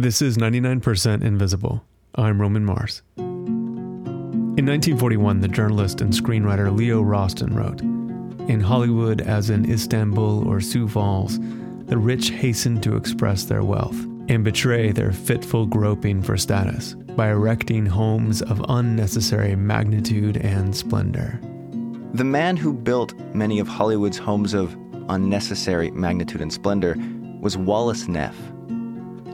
This is 99% Invisible. I'm Roman Mars. In 1941, the journalist and screenwriter Leo Rosten wrote, In Hollywood, as in Istanbul or Sioux Falls, the rich hasten to express their wealth and betray their fitful groping for status by erecting homes of unnecessary magnitude and splendor. The man who built many of Hollywood's homes of unnecessary magnitude and splendor was Wallace Neff.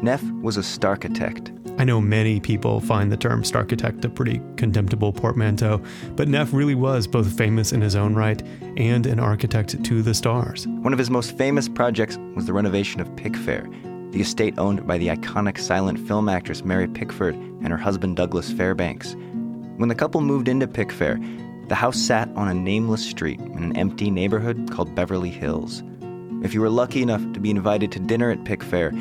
Neff was a starchitect. I know many people find the term starchitect a pretty contemptible portmanteau, but Neff really was both famous in his own right and an architect to the stars. One of his most famous projects was the renovation of Pickfair, the estate owned by the iconic silent film actress Mary Pickford and her husband Douglas Fairbanks. When the couple moved into Pickfair, the house sat on a nameless street in an empty neighborhood called Beverly Hills. If you were lucky enough to be invited to dinner at Pickfair,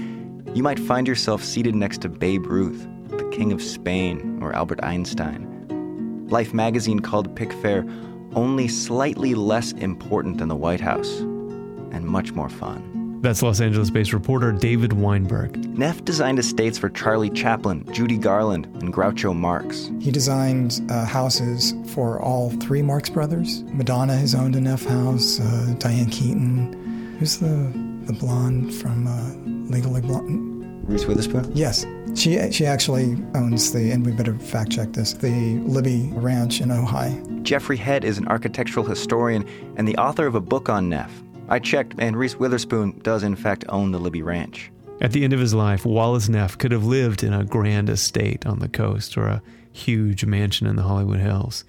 you might find yourself seated next to Babe Ruth, the King of Spain, or Albert Einstein. Life magazine called Pickfair only slightly less important than the White House, and much more fun. That's Los Angeles based reporter David Weinberg. Neff designed estates for Charlie Chaplin, Judy Garland, and Groucho Marx. He designed uh, houses for all three Marx brothers. Madonna has owned a Neff house, uh, Diane Keaton. Who's the, the blonde from uh, Legally Blonde? Reese Witherspoon? Yes. She, she actually owns the, and we better fact check this, the Libby Ranch in Ojai. Jeffrey Head is an architectural historian and the author of a book on Neff. I checked, and Reese Witherspoon does in fact own the Libby Ranch. At the end of his life, Wallace Neff could have lived in a grand estate on the coast or a huge mansion in the Hollywood Hills.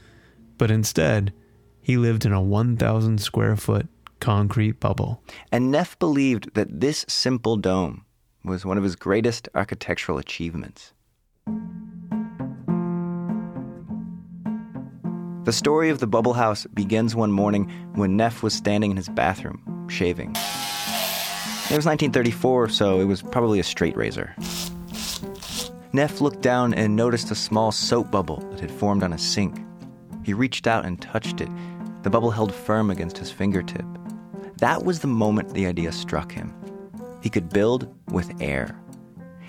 But instead, he lived in a 1,000 square foot concrete bubble. And Neff believed that this simple dome was one of his greatest architectural achievements. The story of the bubble house begins one morning when Neff was standing in his bathroom, shaving. It was 1934, so it was probably a straight razor. Neff looked down and noticed a small soap bubble that had formed on a sink. He reached out and touched it. The bubble held firm against his fingertip. That was the moment the idea struck him. He could build with air.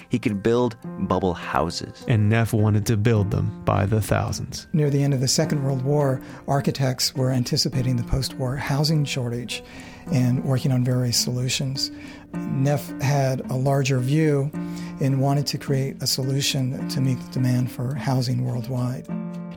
He could build bubble houses. And Neff wanted to build them by the thousands. Near the end of the Second World War, architects were anticipating the post war housing shortage and working on various solutions. Neff had a larger view and wanted to create a solution to meet the demand for housing worldwide.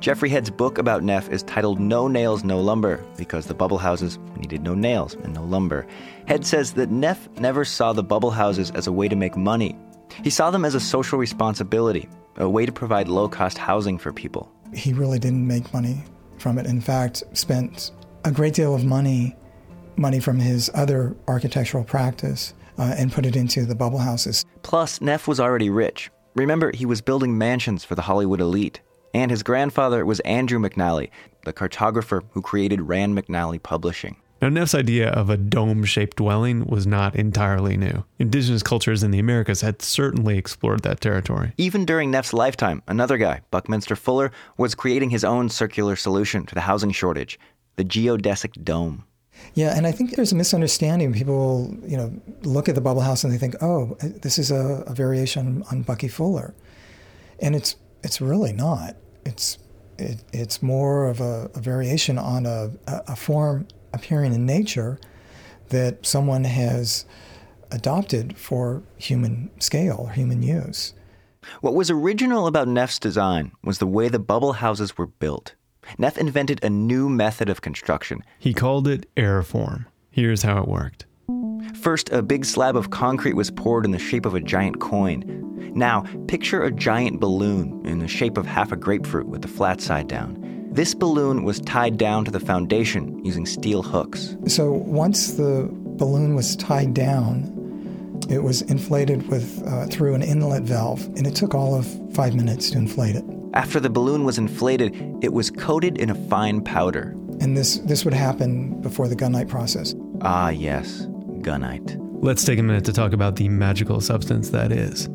Jeffrey Head's book about Neff is titled No Nails, No Lumber because the bubble houses needed no nails and no lumber. Head says that Neff never saw the bubble houses as a way to make money, he saw them as a social responsibility, a way to provide low cost housing for people. He really didn't make money from it. In fact, spent a great deal of money, money from his other architectural practice, uh, and put it into the bubble houses. Plus, Neff was already rich. Remember, he was building mansions for the Hollywood elite. And his grandfather was Andrew McNally, the cartographer who created Rand McNally Publishing. Now, Neff's idea of a dome shaped dwelling was not entirely new. Indigenous cultures in the Americas had certainly explored that territory. Even during Neff's lifetime, another guy, Buckminster Fuller, was creating his own circular solution to the housing shortage the geodesic dome. Yeah, and I think there's a misunderstanding. People, you know, look at the bubble house and they think, "Oh, this is a, a variation on Bucky Fuller," and it's it's really not. It's it, it's more of a, a variation on a, a, form appearing in nature that someone has adopted for human scale or human use. What was original about Neff's design was the way the bubble houses were built. Neff invented a new method of construction. He called it airform. Here's how it worked. First, a big slab of concrete was poured in the shape of a giant coin. Now, picture a giant balloon in the shape of half a grapefruit with the flat side down. This balloon was tied down to the foundation using steel hooks. So once the balloon was tied down, it was inflated with uh, through an inlet valve, and it took all of five minutes to inflate it. After the balloon was inflated, it was coated in a fine powder. And this this would happen before the gunite process. Ah, yes, gunite. Let's take a minute to talk about the magical substance that is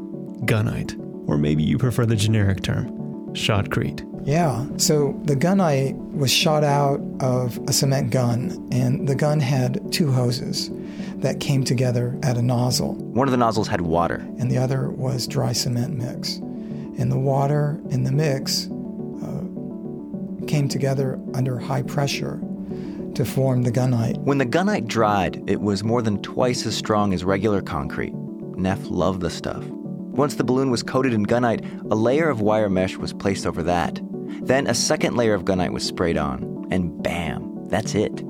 gunite, or maybe you prefer the generic term, shotcrete. Yeah. So the gunite was shot out of a cement gun, and the gun had two hoses. that came together at a nozzle. One of the nozzles had water. And the other was dry cement mix. And the water in the mix uh, came together under high pressure to form the gunite. When the gunite dried, it was more than twice as strong as regular concrete. Neff loved the stuff. Once the balloon was coated in gunite, a layer of wire mesh was placed over that. Then a second layer of gunite was sprayed on, and bam, that's it.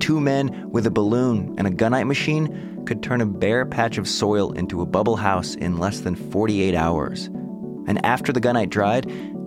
Two men with a balloon and a gunite machine could turn a bare patch of soil into a bubble house in less than 48 hours. And after the gunite dried,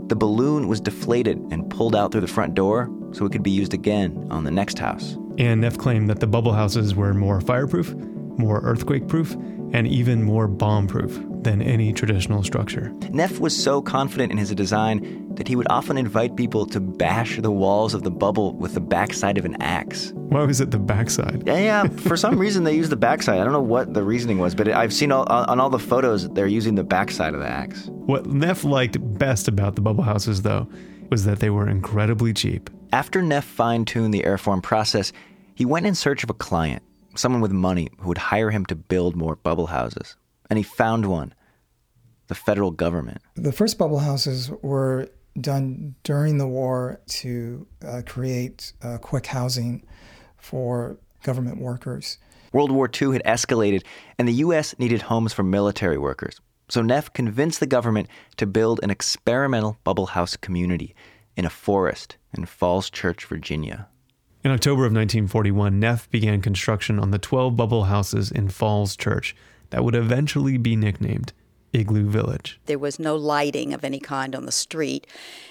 the balloon was deflated and pulled out through the front door so it could be used again on the next house. And Neff claimed that the bubble houses were more fireproof, more earthquake proof, and even more bomb proof than any traditional structure. Neff was so confident in his design that he would often invite people to bash the walls of the bubble with the backside of an axe. Why was it the backside? Yeah, yeah. For some reason, they used the backside. I don't know what the reasoning was, but I've seen all, on all the photos, they're using the backside of the axe. What Neff liked best about the bubble houses, though, was that they were incredibly cheap. After Neff fine tuned the airform process, he went in search of a client, someone with money who would hire him to build more bubble houses. And he found one the federal government. The first bubble houses were done during the war to uh, create uh, quick housing for government workers. World War II had escalated, and the U.S. needed homes for military workers. So Neff convinced the government to build an experimental bubble house community in a forest in Falls Church, Virginia. In October of 1941, Neff began construction on the 12 bubble houses in Falls Church that would eventually be nicknamed Igloo Village. There was no lighting of any kind on the street,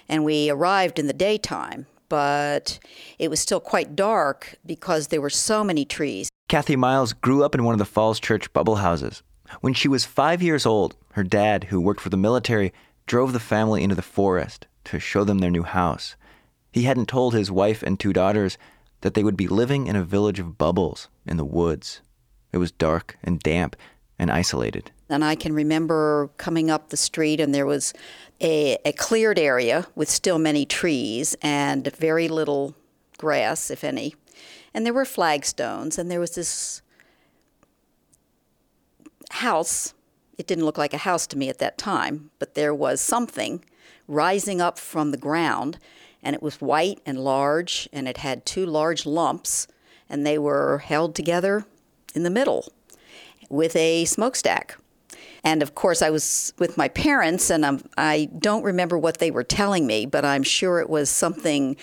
and we arrived in the daytime, but it was still quite dark because there were so many trees. Kathy Miles grew up in one of the Falls Church bubble houses. When she was five years old, her dad, who worked for the military, drove the family into the forest to show them their new house. He hadn't told his wife and two daughters that they would be living in a village of bubbles in the woods. It was dark and damp and isolated. And I can remember coming up the street, and there was a, a cleared area with still many trees and very little grass, if any. And there were flagstones, and there was this house. It didn't look like a house to me at that time, but there was something rising up from the ground, and it was white and large, and it had two large lumps, and they were held together in the middle with a smokestack. And of course, I was with my parents, and I'm, I don't remember what they were telling me, but I'm sure it was something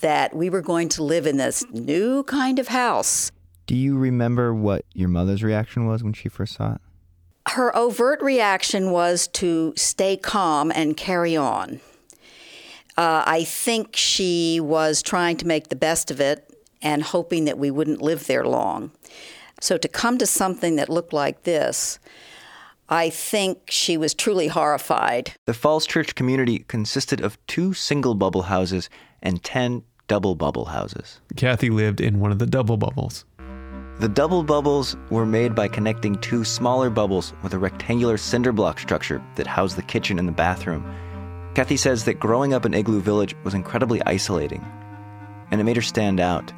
that we were going to live in this new kind of house. Do you remember what your mother's reaction was when she first saw it? Her overt reaction was to stay calm and carry on. Uh, I think she was trying to make the best of it and hoping that we wouldn't live there long. So to come to something that looked like this, I think she was truly horrified. The Falls Church community consisted of two single bubble houses and 10 double bubble houses. Kathy lived in one of the double bubbles. The double bubbles were made by connecting two smaller bubbles with a rectangular cinder block structure that housed the kitchen and the bathroom. Kathy says that growing up in Igloo Village was incredibly isolating, and it made her stand out.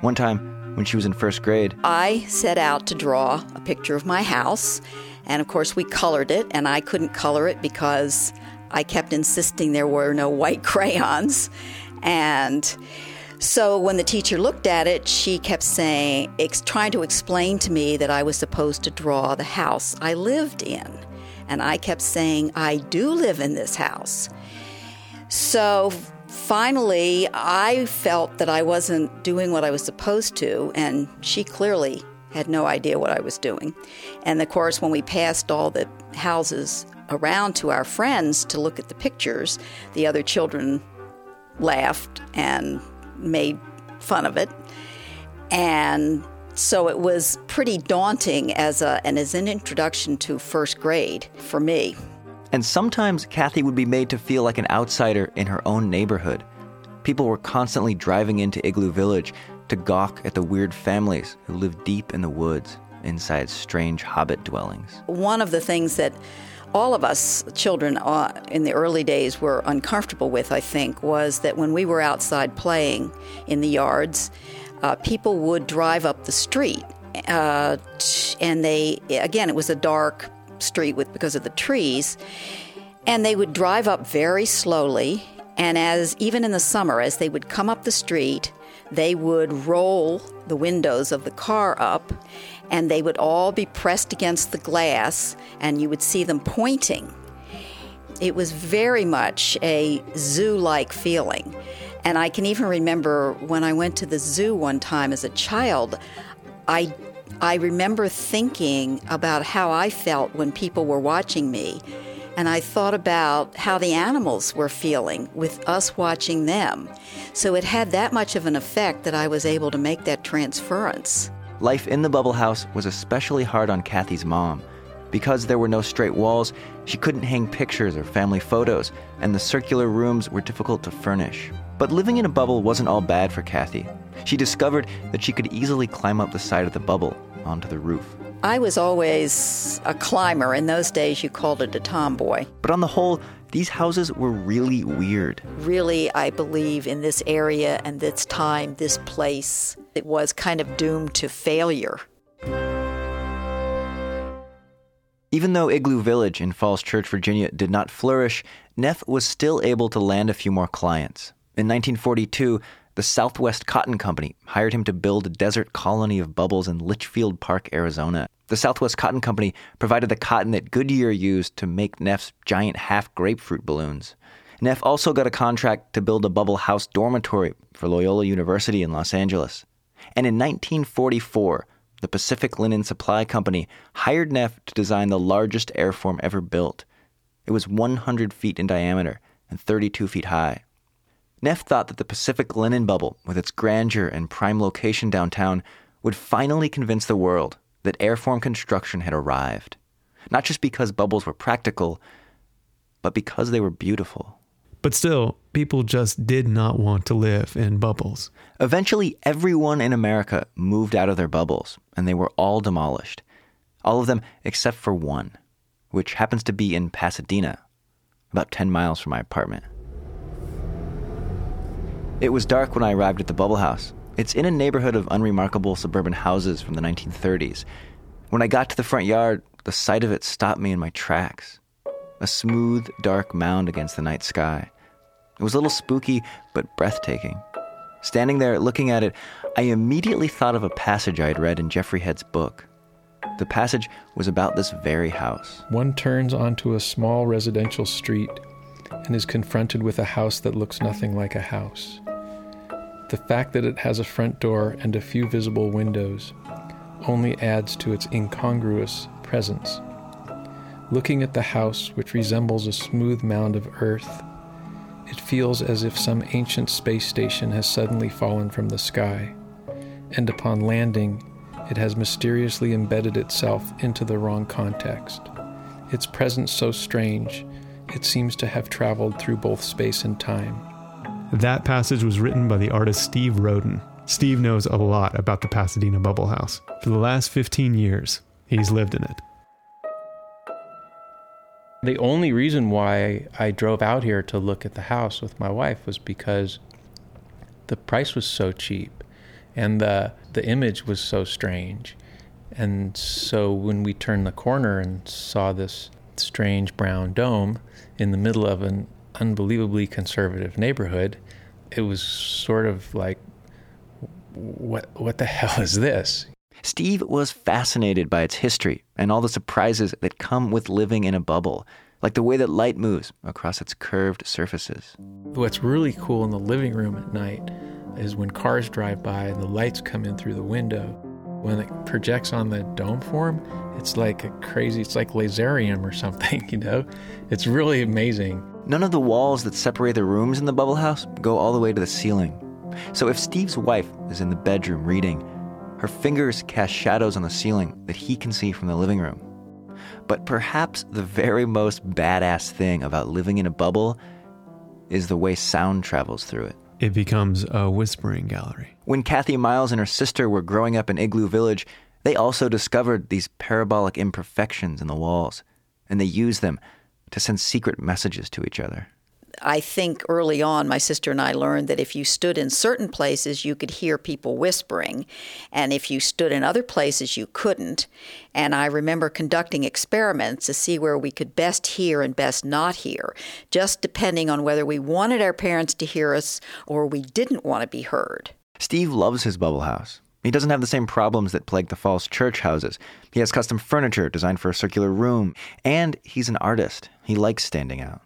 One time, when she was in first grade, I set out to draw a picture of my house and of course, we colored it, and I couldn't color it because I kept insisting there were no white crayons. And so when the teacher looked at it, she kept saying, trying to explain to me that I was supposed to draw the house I lived in. And I kept saying, I do live in this house. So finally, I felt that I wasn't doing what I was supposed to, and she clearly had no idea what I was doing. And of course, when we passed all the houses around to our friends to look at the pictures, the other children laughed and made fun of it. And so it was pretty daunting as a and as an introduction to first grade for me. And sometimes Kathy would be made to feel like an outsider in her own neighborhood. People were constantly driving into Igloo Village to gawk at the weird families who lived deep in the woods inside strange hobbit dwellings. One of the things that all of us children uh, in the early days were uncomfortable with, I think, was that when we were outside playing in the yards, uh, people would drive up the street uh, and they again it was a dark street with because of the trees, and they would drive up very slowly. And as even in the summer, as they would come up the street, they would roll the windows of the car up, and they would all be pressed against the glass, and you would see them pointing. It was very much a zoo like feeling. And I can even remember when I went to the zoo one time as a child, I, I remember thinking about how I felt when people were watching me. And I thought about how the animals were feeling with us watching them. So it had that much of an effect that I was able to make that transference. Life in the bubble house was especially hard on Kathy's mom. Because there were no straight walls, she couldn't hang pictures or family photos, and the circular rooms were difficult to furnish. But living in a bubble wasn't all bad for Kathy. She discovered that she could easily climb up the side of the bubble onto the roof. I was always a climber. In those days, you called it a tomboy. But on the whole, these houses were really weird. Really, I believe in this area and this time, this place, it was kind of doomed to failure. Even though Igloo Village in Falls Church, Virginia did not flourish, Neff was still able to land a few more clients. In 1942, the Southwest Cotton Company hired him to build a desert colony of bubbles in Litchfield Park, Arizona. The Southwest Cotton Company provided the cotton that Goodyear used to make Neff's giant half grapefruit balloons. Neff also got a contract to build a bubble house dormitory for Loyola University in Los Angeles. And in 1944, the Pacific Linen Supply Company hired Neff to design the largest airform ever built. It was 100 feet in diameter and 32 feet high. Neff thought that the Pacific Linen Bubble, with its grandeur and prime location downtown, would finally convince the world that airform construction had arrived. Not just because bubbles were practical, but because they were beautiful. But still, people just did not want to live in bubbles. Eventually, everyone in America moved out of their bubbles, and they were all demolished. All of them except for one, which happens to be in Pasadena, about 10 miles from my apartment. It was dark when I arrived at the Bubble House. It's in a neighborhood of unremarkable suburban houses from the 1930s. When I got to the front yard, the sight of it stopped me in my tracks a smooth, dark mound against the night sky. It was a little spooky, but breathtaking. Standing there looking at it, I immediately thought of a passage I had read in Jeffrey Head's book. The passage was about this very house. One turns onto a small residential street and is confronted with a house that looks nothing like a house. The fact that it has a front door and a few visible windows only adds to its incongruous presence. Looking at the house, which resembles a smooth mound of earth, it feels as if some ancient space station has suddenly fallen from the sky, and upon landing, it has mysteriously embedded itself into the wrong context. Its presence so strange, it seems to have traveled through both space and time. That passage was written by the artist Steve Roden. Steve knows a lot about the Pasadena Bubble House. For the last 15 years, he's lived in it. The only reason why I drove out here to look at the house with my wife was because the price was so cheap and the the image was so strange. And so when we turned the corner and saw this strange brown dome in the middle of an unbelievably conservative neighborhood, it was sort of like what what the hell is this? Steve was fascinated by its history and all the surprises that come with living in a bubble, like the way that light moves across its curved surfaces. What's really cool in the living room at night is when cars drive by and the lights come in through the window. When it projects on the dome form, it's like a crazy, it's like laserium or something, you know? It's really amazing. None of the walls that separate the rooms in the bubble house go all the way to the ceiling. So if Steve's wife is in the bedroom reading, her fingers cast shadows on the ceiling that he can see from the living room. But perhaps the very most badass thing about living in a bubble is the way sound travels through it. It becomes a whispering gallery. When Kathy Miles and her sister were growing up in Igloo Village, they also discovered these parabolic imperfections in the walls, and they used them to send secret messages to each other. I think early on, my sister and I learned that if you stood in certain places, you could hear people whispering. And if you stood in other places, you couldn't. And I remember conducting experiments to see where we could best hear and best not hear, just depending on whether we wanted our parents to hear us or we didn't want to be heard. Steve loves his bubble house. He doesn't have the same problems that plague the Falls Church houses. He has custom furniture designed for a circular room, and he's an artist. He likes standing out.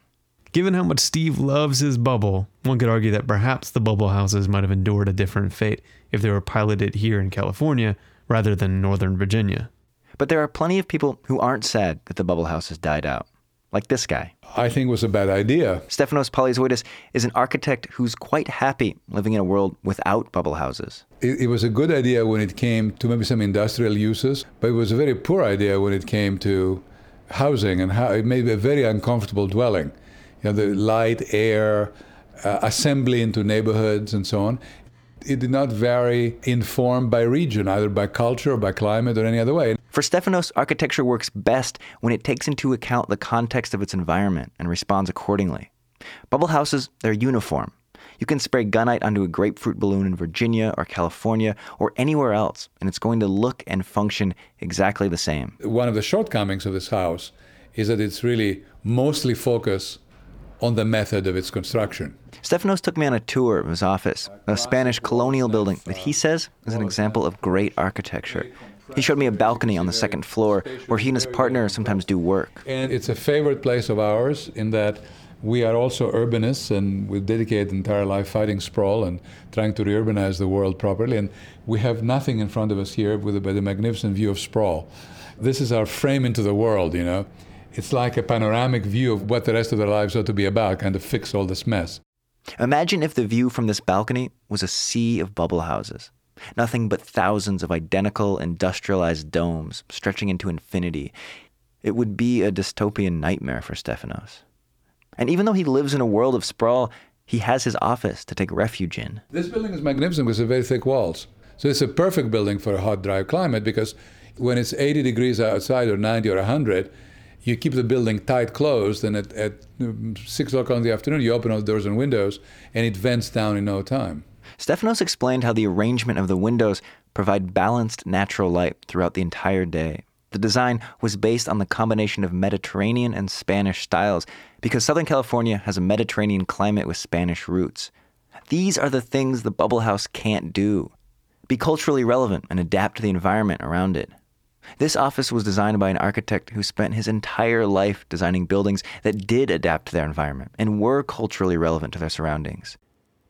Given how much Steve loves his bubble, one could argue that perhaps the bubble houses might have endured a different fate if they were piloted here in California rather than Northern Virginia. But there are plenty of people who aren't sad that the bubble house has died out like this guy. I think was a bad idea. Stefanos Polyzoides is an architect who's quite happy living in a world without bubble houses. It, it, was a good idea when it came to maybe some industrial uses, but it was a very poor idea when it came to housing and how it made a very uncomfortable dwelling. You know, the light, air, uh, assembly into neighborhoods and so on. It did not vary in form by region, either by culture or by climate or any other way. For Stefanos, architecture works best when it takes into account the context of its environment and responds accordingly. Bubble houses, they're uniform. You can spray gunite onto a grapefruit balloon in Virginia or California or anywhere else, and it's going to look and function exactly the same. One of the shortcomings of this house is that it's really mostly focused on the method of its construction. Stefanos took me on a tour of his office, a Spanish colonial building that he says is an example of great architecture. He showed me a balcony on the second floor where he and his partner sometimes do work. And it's a favorite place of ours in that we are also urbanists and we dedicate entire life fighting sprawl and trying to reurbanize the world properly. And we have nothing in front of us here with a, with a magnificent view of sprawl. This is our frame into the world, you know. It's like a panoramic view of what the rest of their lives ought to be about, kind of fix all this mess. Imagine if the view from this balcony was a sea of bubble houses. Nothing but thousands of identical industrialized domes stretching into infinity. It would be a dystopian nightmare for Stefanos. And even though he lives in a world of sprawl, he has his office to take refuge in. This building is magnificent with very thick walls. So it's a perfect building for a hot, dry climate because when it's 80 degrees outside or 90 or 100, you keep the building tight closed, and at, at um, 6 o'clock in the afternoon, you open all the doors and windows, and it vents down in no time. Stefanos explained how the arrangement of the windows provide balanced natural light throughout the entire day. The design was based on the combination of Mediterranean and Spanish styles because Southern California has a Mediterranean climate with Spanish roots. These are the things the bubble house can't do be culturally relevant and adapt to the environment around it. This office was designed by an architect who spent his entire life designing buildings that did adapt to their environment and were culturally relevant to their surroundings.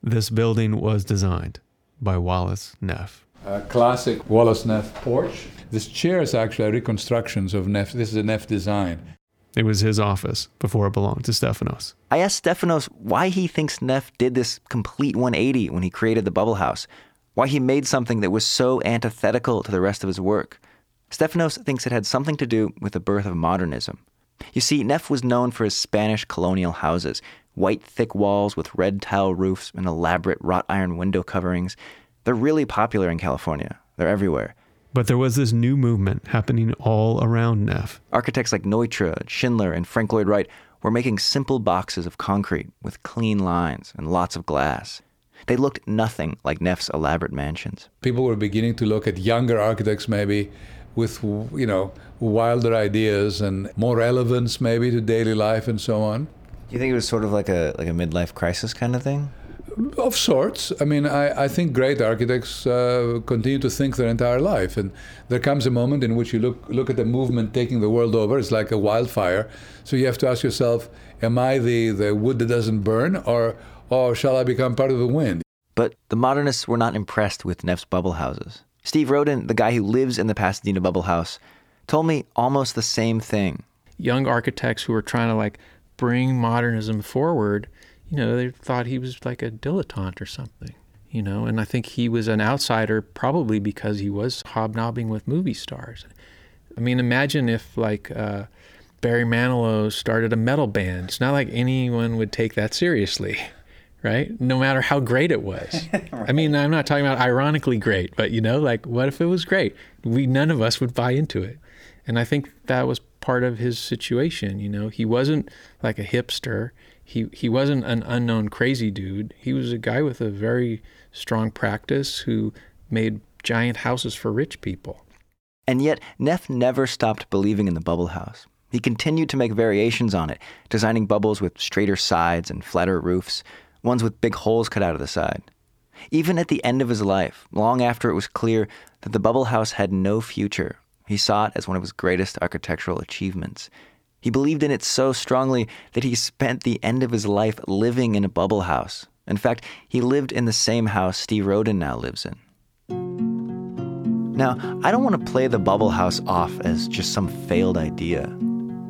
This building was designed by Wallace Neff. A classic Wallace Neff porch. This chair is actually reconstructions of Neff. This is a Neff design. It was his office before it belonged to Stefanos. I asked Stefanos why he thinks Neff did this complete 180 when he created the Bubble House, why he made something that was so antithetical to the rest of his work. Stefanos thinks it had something to do with the birth of modernism. You see, Neff was known for his Spanish colonial houses, white thick walls with red tile roofs and elaborate wrought iron window coverings. They're really popular in California. They're everywhere. But there was this new movement happening all around Neff. Architects like Neutra, Schindler, and Frank Lloyd Wright were making simple boxes of concrete with clean lines and lots of glass. They looked nothing like Neff's elaborate mansions. People were beginning to look at younger architects, maybe with you know wilder ideas and more relevance, maybe to daily life and so on. Do you think it was sort of like a like a midlife crisis kind of thing? Of sorts. I mean, I, I think great architects uh, continue to think their entire life, and there comes a moment in which you look look at the movement taking the world over. It's like a wildfire. So you have to ask yourself: Am I the the wood that doesn't burn, or or shall I become part of the wind? But the modernists were not impressed with Neff's bubble houses. Steve Roden, the guy who lives in the Pasadena bubble house, told me almost the same thing. Young architects who were trying to like bring modernism forward, you know, they thought he was like a dilettante or something, you know, and I think he was an outsider probably because he was hobnobbing with movie stars. I mean, imagine if like uh, Barry Manilow started a metal band. It's not like anyone would take that seriously, right? No matter how great it was. right. I mean, I'm not talking about ironically great, but you know, like what if it was great? We none of us would buy into it. And I think that was part of his situation. You know, he wasn't like a hipster. he he wasn't an unknown crazy dude. He was a guy with a very strong practice who made giant houses for rich people. And yet, Neff never stopped believing in the bubble house. He continued to make variations on it, designing bubbles with straighter sides and flatter roofs, ones with big holes cut out of the side. Even at the end of his life, long after it was clear that the bubble house had no future, he saw it as one of his greatest architectural achievements. He believed in it so strongly that he spent the end of his life living in a bubble house. In fact, he lived in the same house Steve Roden now lives in. Now, I don't want to play the bubble house off as just some failed idea.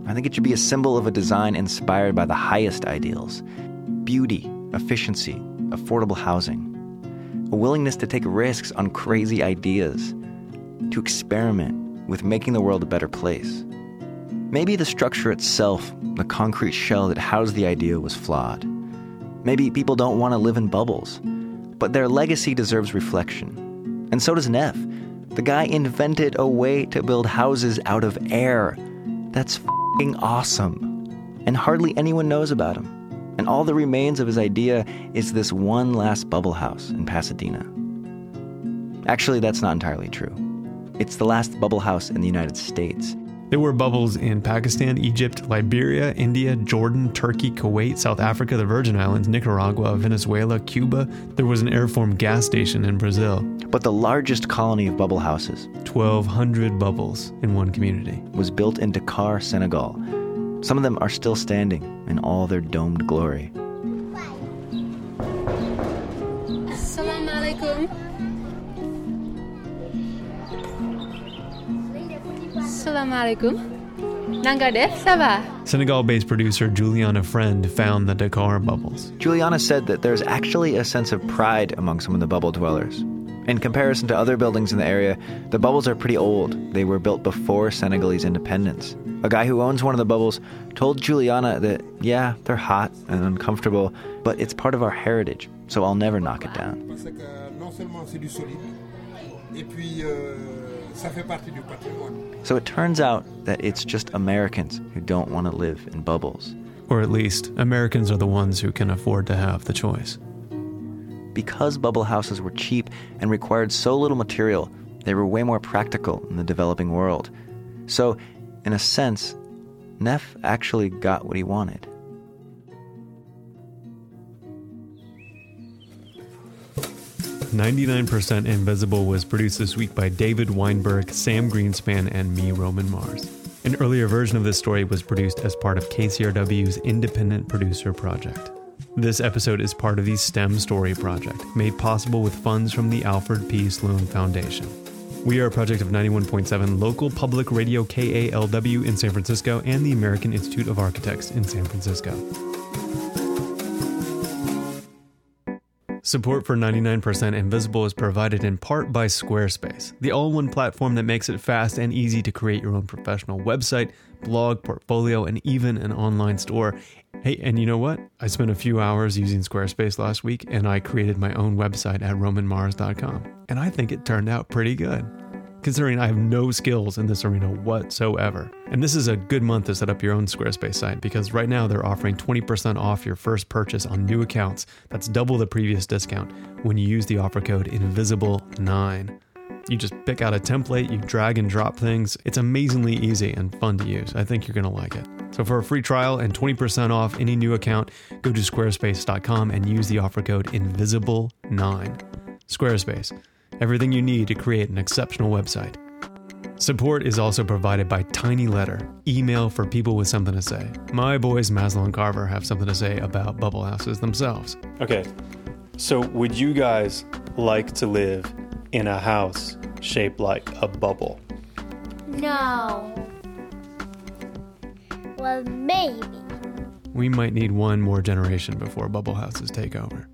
I think it should be a symbol of a design inspired by the highest ideals beauty, efficiency, affordable housing, a willingness to take risks on crazy ideas, to experiment with making the world a better place. Maybe the structure itself, the concrete shell that housed the idea, was flawed. Maybe people don't want to live in bubbles, but their legacy deserves reflection. And so does Neff. The guy invented a way to build houses out of air. That's fing awesome. And hardly anyone knows about him. And all that remains of his idea is this one last bubble house in Pasadena. Actually, that's not entirely true. It's the last bubble house in the United States. There were bubbles in Pakistan, Egypt, Liberia, India, Jordan, Turkey, Kuwait, South Africa, the Virgin Islands, Nicaragua, Venezuela, Cuba. There was an airform gas station in Brazil. But the largest colony of bubble houses, 1,200 bubbles in one community, was built in Dakar, Senegal. Some of them are still standing in all their domed glory. Assalamu alaikum. Nanga def, ça va? Senegal based producer Juliana Friend found the Dakar bubbles. Juliana said that there's actually a sense of pride among some of the bubble dwellers. In comparison to other buildings in the area, the bubbles are pretty old. They were built before Senegalese independence. A guy who owns one of the bubbles told Juliana that, yeah, they're hot and uncomfortable, but it's part of our heritage, so I'll never knock it down. Parce que euh, non seulement c'est du solide, et puis euh, ça fait partie du patrimoine. So it turns out that it's just Americans who don't want to live in bubbles. Or at least, Americans are the ones who can afford to have the choice. Because bubble houses were cheap and required so little material, they were way more practical in the developing world. So, in a sense, Neff actually got what he wanted. Ninety-nine percent Invisible was produced this week by David Weinberg, Sam Greenspan, and me, Roman Mars. An earlier version of this story was produced as part of KCRW's Independent Producer Project. This episode is part of the STEM Story Project, made possible with funds from the Alfred P. Sloan Foundation. We are a project of 91.7 local public radio KALW in San Francisco and the American Institute of Architects in San Francisco. Support for 99% Invisible is provided in part by Squarespace, the all in one platform that makes it fast and easy to create your own professional website, blog, portfolio, and even an online store. Hey, and you know what? I spent a few hours using Squarespace last week and I created my own website at romanmars.com. And I think it turned out pretty good considering I have no skills in this arena whatsoever. And this is a good month to set up your own Squarespace site because right now they're offering 20% off your first purchase on new accounts. That's double the previous discount when you use the offer code INVISIBLE9. You just pick out a template, you drag and drop things. It's amazingly easy and fun to use. I think you're going to like it. So for a free trial and 20% off any new account, go to squarespace.com and use the offer code INVISIBLE9. Squarespace everything you need to create an exceptional website. Support is also provided by Tiny Letter, email for people with something to say. My boys Maslow and Carver have something to say about bubble houses themselves. Okay, so would you guys like to live in a house shaped like a bubble? No. Well, maybe. We might need one more generation before bubble houses take over.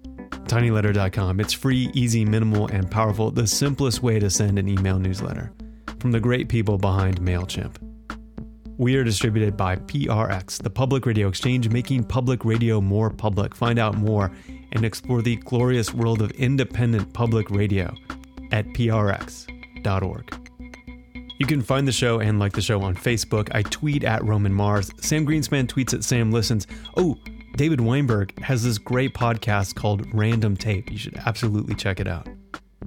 tinyletter.com. It's free, easy, minimal, and powerful, the simplest way to send an email newsletter from the great people behind MailChimp. We are distributed by PRX, the public radio exchange, making public radio more public. Find out more and explore the glorious world of independent public radio at prx.org. You can find the show and like the show on Facebook. I tweet at Roman Mars. Sam Greenspan tweets at Sam Listens. Oh, David Weinberg has this great podcast called Random Tape. You should absolutely check it out.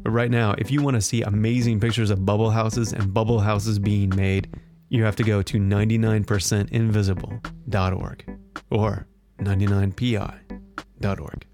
But right now, if you want to see amazing pictures of bubble houses and bubble houses being made, you have to go to 99percentinvisible.org or 99pi.org.